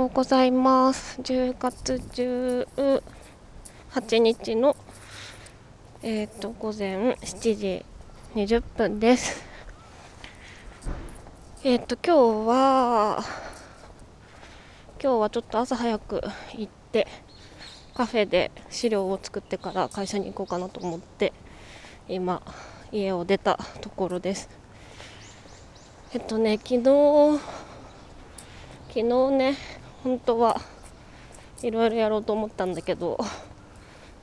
ようございます。10月18日のえっ、ー、と午前7時20分です。えっ、ー、と今日は今日はちょっと朝早く行ってカフェで資料を作ってから会社に行こうかなと思って今家を出たところです。えっとね昨日昨日ね本当はいろいろやろうと思ったんだけど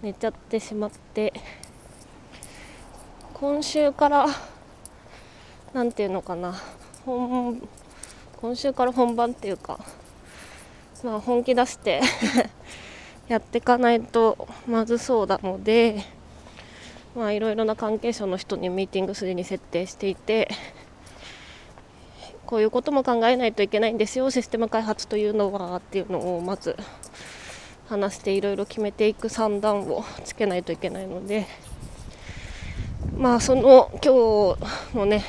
寝ちゃってしまって今週から何ていうのかな本今週から本番っていうかまあ本気出して やっていかないとまずそうなのでまあいろいろな関係者の人にミーティングすでに設定していてこういうことも考えないといけないんですよ。システム開発というのはっていうのをまず話していろいろ決めていく算段をつけないといけないので。まあその今日のね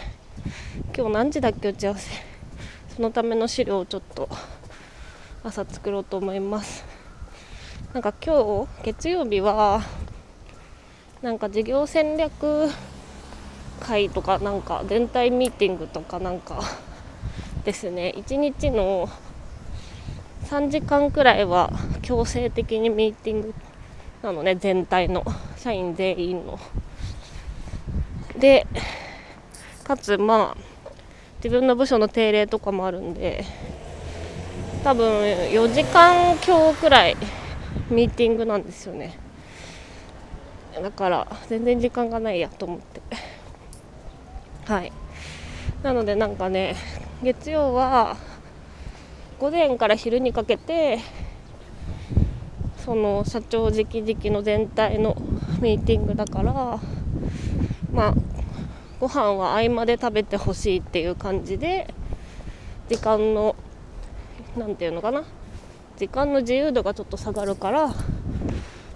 今日何時だっけ打ち合わせ。そのための資料をちょっと朝作ろうと思います。なんか今日月曜日はなんか事業戦略会とかなんか全体ミーティングとかなんかですね。1日の3時間くらいは強制的にミーティングなのね。全体の。社員全員の。でかつまあ自分の部署の定例とかもあるんで多分4時間強くらいミーティングなんですよね。だから全然時間がないやと思って。はい。なのでなんかね月曜は午前から昼にかけてその社長直々の全体のミーティングだからまあご飯は合間で食べてほしいっていう感じで時間の何て言うのかな時間の自由度がちょっと下がるから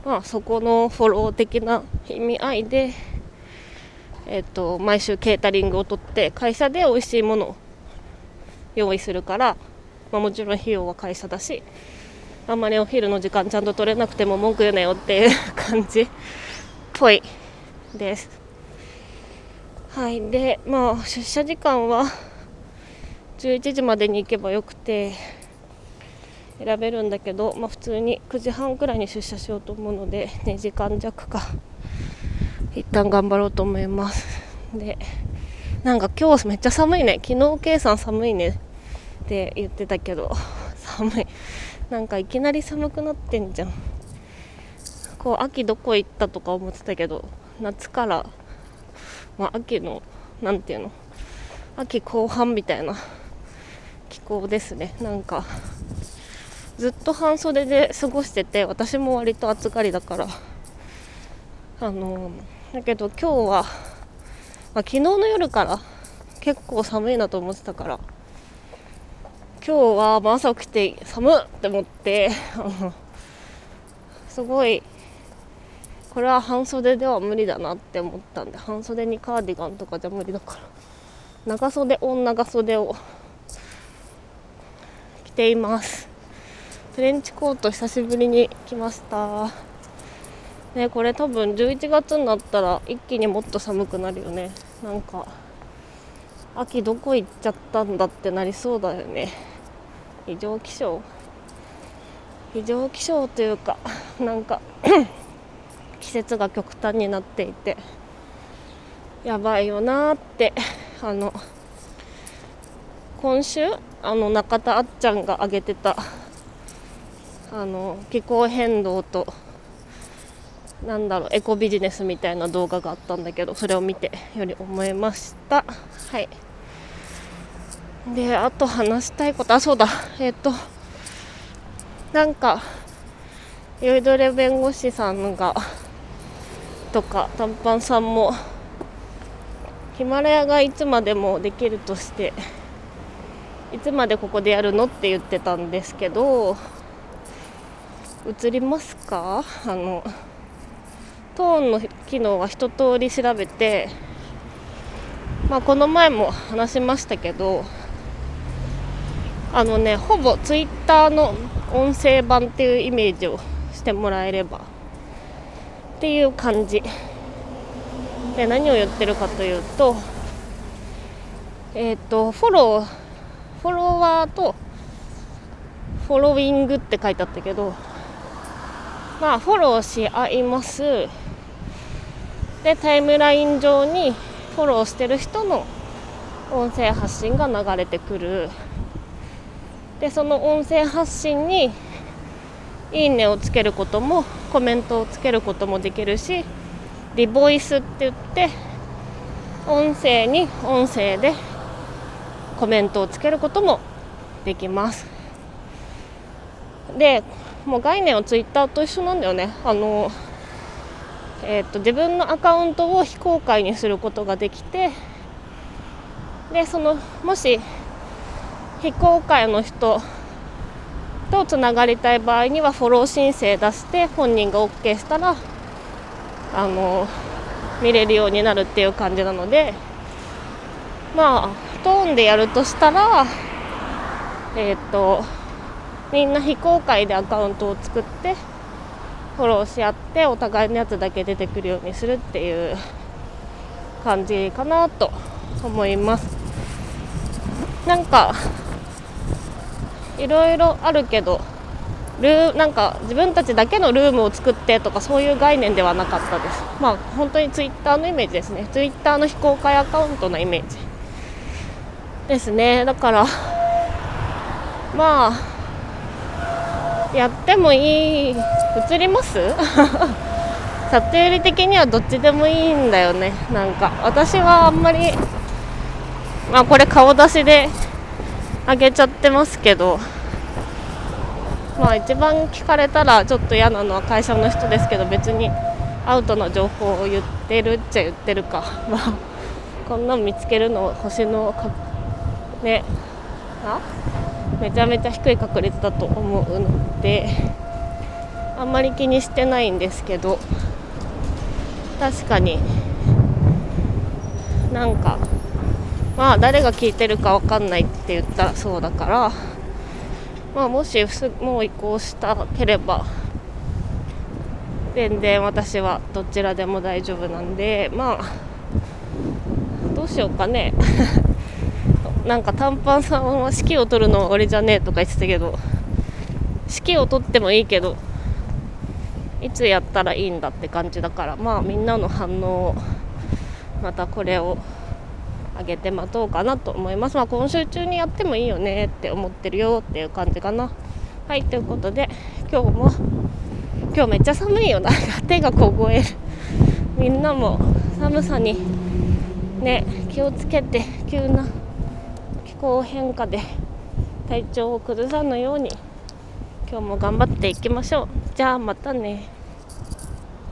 まあそこのフォロー的な意味合いでえっと毎週ケータリングを取って会社で美味しいものを用意するから、まあ、もちろん費用は会社だしあんまりお昼の時間ちゃんと取れなくても文句言うなよっていう感じっぽい。です。はい。でまあ出社時間は11時までに行けばよくて選べるんだけど、まあ、普通に9時半くらいに出社しようと思うので2時間弱か。一旦頑張ろうと思います。でなんか今日めっちゃ寒いね。昨日計算寒いね。って言ってたけど 寒い。なんかいきなり寒くなってんじゃん。こう秋どこ行ったとか思ってたけど夏から、まあ、秋の何ていうの秋後半みたいな気候ですね。なんかずっと半袖で過ごしてて私も割と暑がりだから。あのだけど今日はまあ、昨日の夜から結構寒いなと思ってたから今日は朝起きて寒って思って すごいこれは半袖では無理だなって思ったんで半袖にカーディガンとかじゃ無理だから長袖オン長袖を着ています。トレンチコート久しぶりに着ました。ねこれ多分11月になったら一気にもっと寒くなるよね。なんか秋どこ行っちゃったんだってなりそうだよね。異常気象。異常気象というか なんか 季節が極端になっていてやばいよなって あの今週あの中田あっちゃんが挙げてたあの気候変動となんだろうエコビジネスみたいな動画があったんだけどそれを見てより思いました。はい。であと話したいことあそうだ。えっ、ー、となんか酔いどれ弁護士さんがとか短パンさんもヒマラヤがいつまでもできるとしていつまでここでやるのって言ってたんですけど映りますか？あのトーンの機能は一通り調べて、まあ、この前も話しましたけどあのねほぼツイッターの音声版っていうイメージをしてもらえればっていう感じ。で何を言ってるかというとえっ、ー、とフォローフォロワーとフォロウィングって書いてあったけどまあフォローし合います。でタイムライン上にフォローしてる人の音声発信が流れてくる。でその音声発信にいいねをつけることもコメントをつけることもできるしリボイスって言って音声に音声でコメントをつけることもできます。でもう概念はツイッターと一緒なんだよね。あのえーと、自分のアカウントを非公開にすることができてでそのもし非公開の人とつながりたい場合にはフォロー申請出して本人が OK したらあの見れるようになるっていう感じなのでまあトーンでやるとしたらえっ、ー、とみんな非公開でアカウントを作ってフォローし合ってお互いのやつだけ出てくるようにするっていう感じかなと思います。なんかいろいろあるけどルなんか自分たちだけのルームを作ってとかそういう概念ではなかったです。まあ本当にツイッターのイメージですね。ツイッターの非公開アカウントのイメージですね。だからまあやってもいい？映ります？撮影的にはどっちでもいいんだよね。なんか私はあんまりまあこれ顔出しであげちゃってますけど。まあ一番聞かれたらちょっと嫌なのは会社の人ですけど別にアウトの情報を言ってるっちゃ言ってるか。まあこんなん見つけるの星のかね。あ？めちゃめちゃ低い確率だと思うのであんまり気にしてないんですけど確かになんかまあ誰が聞いてるか分かんないって言ったらそうだからまあもしもう移行したければ全然私はどちらでも大丈夫なんでまあどうしようかね。なんか短パンさんは指揮を取るのは俺じゃねえとか言ってたけど指揮を取ってもいいけどいつやったらいいんだって感じだからまあみんなの反応をまたこれを上げて待とうかなと思います。まあ、今週中にやってもいいよねって思ってるよっていう感じかな。はい、ということで、今日も、今日めっちゃ寒いよな。手が凍える。みんなも寒さにね、気をつけて、急な気候変化で体調を崩さぬように、今日も頑張っていきましょう。じゃあまたね。